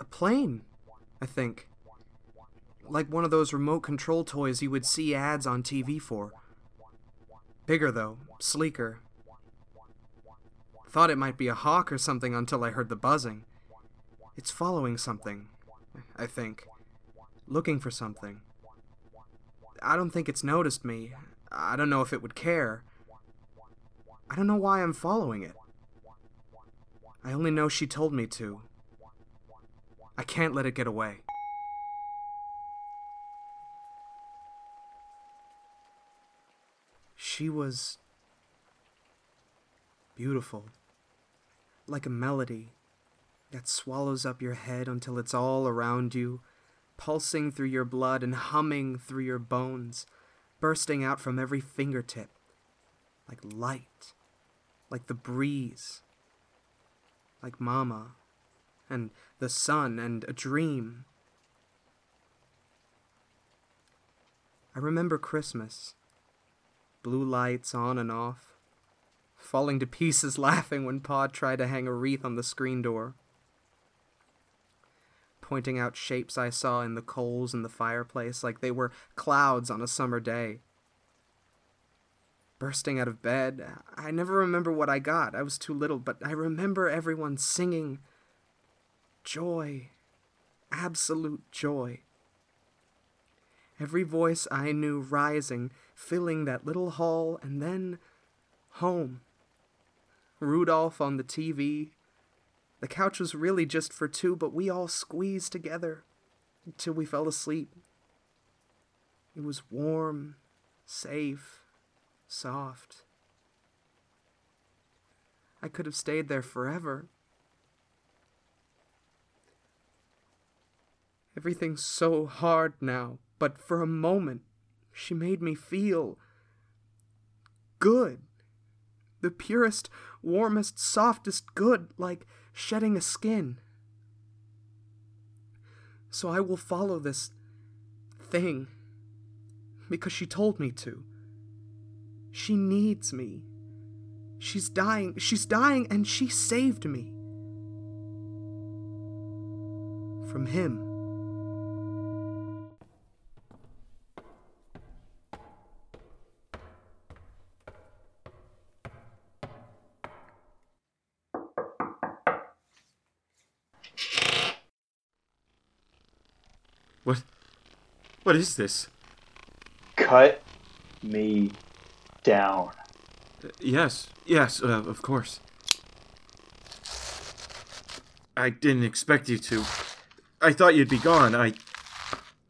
A plane, I think. Like one of those remote control toys you would see ads on TV for. Bigger, though, sleeker. Thought it might be a hawk or something until I heard the buzzing. It's following something, I think. Looking for something. I don't think it's noticed me. I don't know if it would care. I don't know why I'm following it. I only know she told me to. I can't let it get away. She was beautiful, like a melody that swallows up your head until it's all around you, pulsing through your blood and humming through your bones, bursting out from every fingertip, like light, like the breeze, like Mama, and the sun, and a dream. I remember Christmas blue lights on and off, falling to pieces laughing when Pa tried to hang a wreath on the screen door, pointing out shapes I saw in the coals in the fireplace like they were clouds on a summer day. Bursting out of bed, I never remember what I got. I was too little, but I remember everyone singing joy, absolute joy. Every voice I knew rising filling that little hall, and then home. Rudolph on the TV. The couch was really just for two, but we all squeezed together until we fell asleep. It was warm, safe, soft. I could have stayed there forever. Everything's so hard now, but for a moment, she made me feel good. The purest, warmest, softest good, like shedding a skin. So I will follow this thing because she told me to. She needs me. She's dying. She's dying, and she saved me. From him. What? What is this? Cut me down. Yes, yes, uh, of course. I didn't expect you to. I thought you'd be gone. I.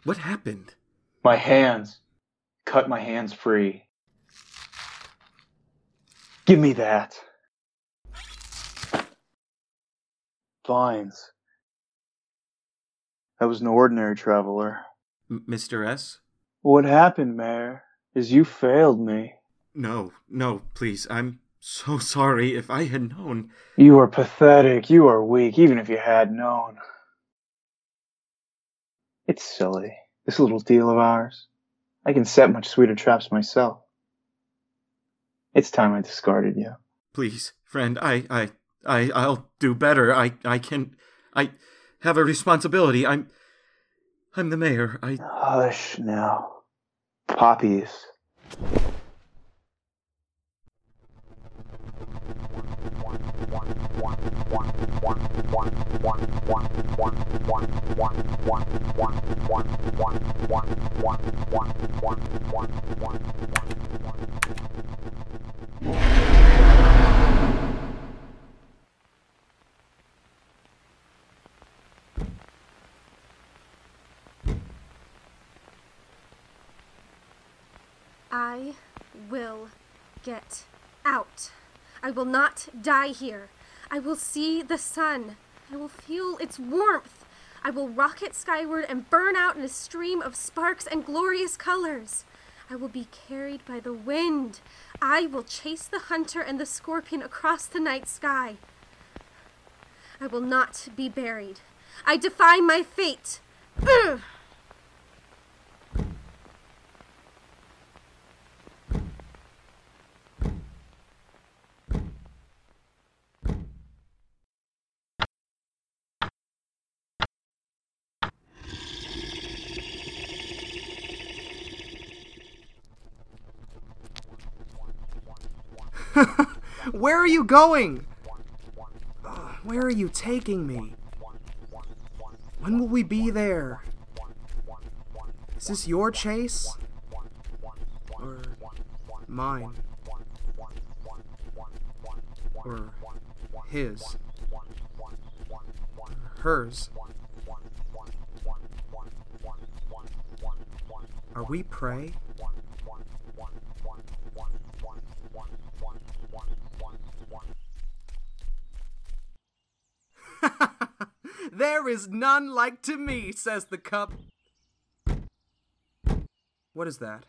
What happened? My hands. Cut my hands free. Give me that. Vines. I was an ordinary traveler. M- Mr. S? What happened, Mayor, is you failed me. No, no, please. I'm so sorry. If I had known. You are pathetic. You are weak, even if you had known. It's silly, this little deal of ours. I can set much sweeter traps myself. It's time I discarded you. Please, friend, I, I, I, I'll do better. I, I can, I have a responsibility. I'm, I'm the mayor. I. Hush now. Poppies. I will get out. I will not die here. I will see the sun. I will feel its warmth. I will rocket skyward and burn out in a stream of sparks and glorious colors. I will be carried by the wind. I will chase the hunter and the scorpion across the night sky. I will not be buried. I defy my fate. Where are you going? Where are you taking me? When will we be there? Is this your chase? Or mine? Or his? Hers? Are we prey? There is none like to me, says the cup. What is that?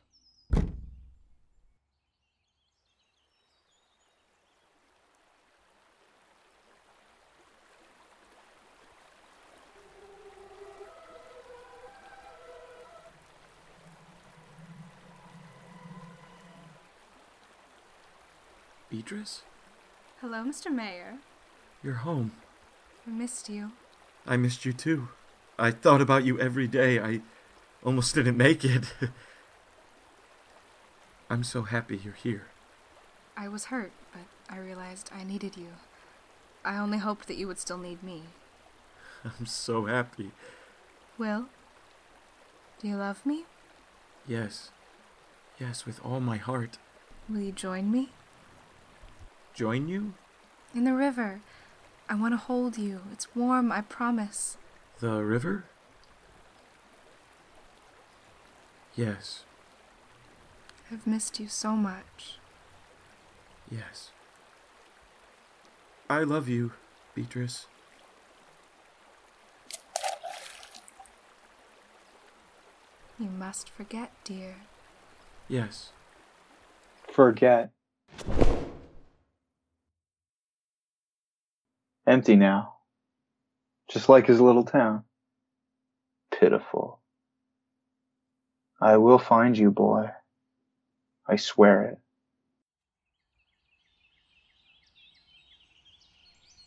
Beatrice? Hello, Mr. Mayor. You're home. I missed you. I missed you too. I thought about you every day. I almost didn't make it. I'm so happy you're here. I was hurt, but I realized I needed you. I only hoped that you would still need me. I'm so happy. Will? Do you love me? Yes. Yes, with all my heart. Will you join me? Join you? In the river. I want to hold you. It's warm, I promise. The river? Yes. I've missed you so much. Yes. I love you, Beatrice. You must forget, dear. Yes. Forget. Empty now. Just like his little town. Pitiful. I will find you, boy. I swear it.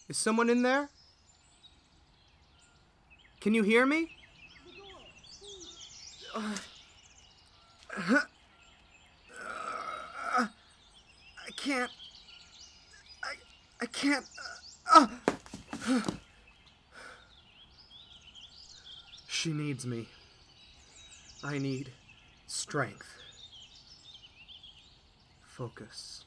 Is someone in there? Can you hear me? I can't. I, I can't. She needs me. I need strength. Focus.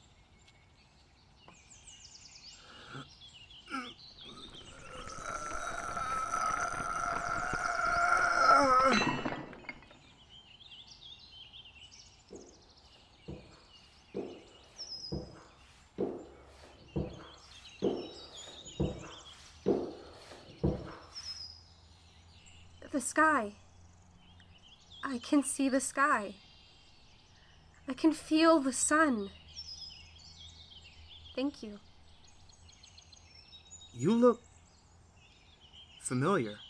The sky. I can see the sky. I can feel the sun. Thank you. You look familiar.